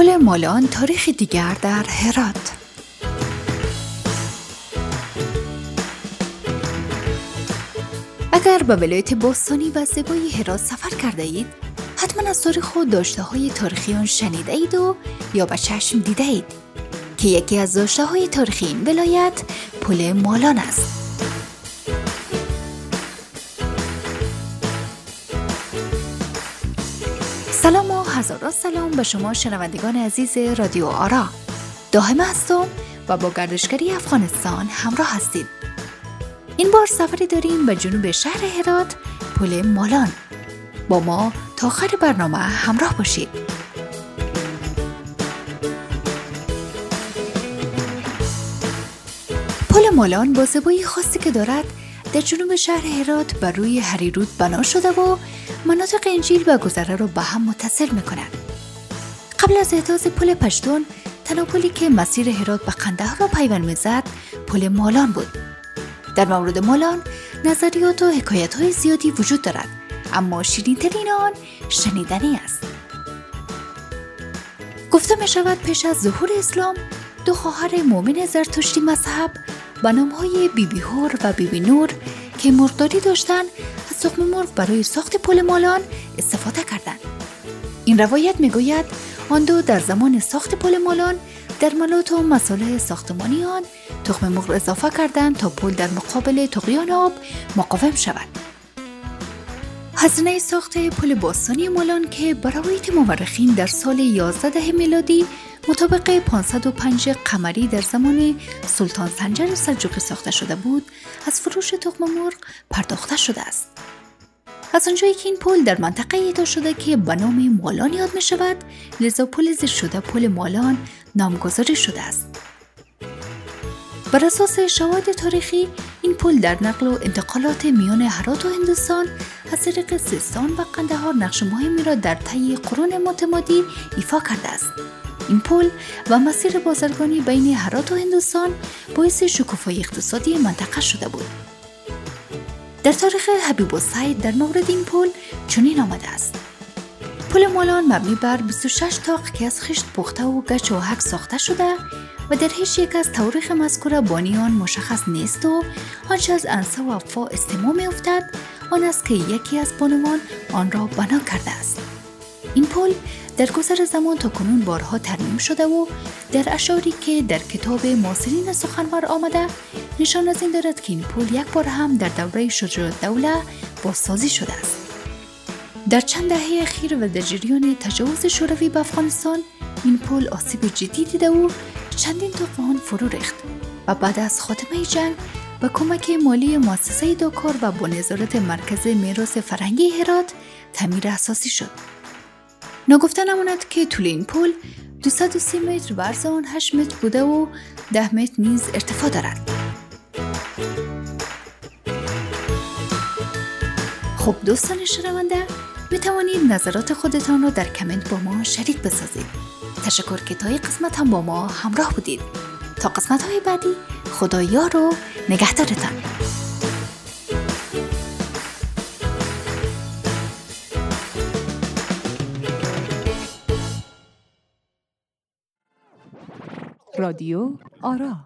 پل مالان تاریخ دیگر در هرات. اگر به ولایت باستانی و زیبای هرات سفر کرده اید حتما از تاریخ خود داشته های تاریخی آن شنیده اید و یا به چشم دیده اید که یکی از داشته های تاریخی این ولایت پل مالان است. سلام و هزاران سلام به شما شنوندگان عزیز رادیو آرا. داهمه هستم و با گردشگری افغانستان همراه هستید. این بار سفری داریم به جنوب شهر هرات پل مالان با ما تا آخر برنامه همراه باشید. پل مالان با زبایی خاصی که دارد در جنوب شهر هرات بر روی هریرود بنا شده و مناطق انجیل و گذره را به هم متصل می کند. قبل از احداث پل پشتون تنها پلی که مسیر هرات به قندهار را پیوند می‌زد پل مالان بود در مورد مالان نظریات و حکایت های زیادی وجود دارد اما شیرینترین آن شنیدنی است گفته می شود پیش از ظهور اسلام دو خواهر مؤمن زرتشتی مذهب به نامهای بیبی هور و بیبی نور که مرغداری داشتند از تخم مرغ برای ساخت پل مالان استفاده کردند. این روایت می‌گوید آن دو در زمان ساخت پل مالان در ملات و مساله ساختمانی آن تخم مرغ اضافه کردند تا پل در مقابل تقیان آب مقاوم شود. هزینه ساخت پل باستانی مالان که به روایت مورخین در سال 11 ده میلادی مطابق 505 قمری در زمان سلطان سنجر سلجوقی ساخته شده بود از فروش تخم مرغ پرداخته شده است. از آنجایی که این پل در منطقه ایدا شده که به نام مالان یاد می شود لذا پل زیر شده پل مالان نامگذاری شده است. بر اساس شواهد تاریخی این پل در نقل و انتقالات میان هرات و هندوستان از طریق سیستان و قندهار نقش مهمی را در طی قرون متمادی ایفا کرده است. این پل و مسیر بازرگانی بین هرات و هندوستان باعث شکوفایی اقتصادی منطقه شده بود. در تاریخ حبیب سعید در مورد این پل چنین آمده است. پل مالان مبنی بر 26 تاق که از خشت پخته و گچ و حک ساخته شده و در هیچ یک از تاریخ مذکور بانیان مشخص نیست و آنچه از انسا و افا استماع می افتد آن است که یکی از بانوان آن را بنا کرده است. این پل در گذر زمان تا کنون بارها ترمیم شده و در اشاری که در کتاب ماسرین سخنور آمده نشان از این دارد که این پل یک بار هم در دوره شجاع دوله بازسازی شده است. در چند دهه اخیر و در جریان تجاوز شوروی به افغانستان این پل آسیب جدی دیده و چندین آن فرو ریخت و بعد از خاتمه جنگ با کمک مالی مؤسسه داکار و با نظارت مرکز میراث فرهنگی هرات تعمیر اساسی شد. نگفته نماند که طول این پل 230 متر و عرض آن 8 متر بوده و 10 متر نیز ارتفاع دارد. خب دوستان شنونده توانید نظرات خودتان را در کامنت با ما شریک بسازید. تشکر که تا قسمت هم با ما همراه بودید. تا قسمت های بعدی خدایا رو نگهدارتان. رادیو آرا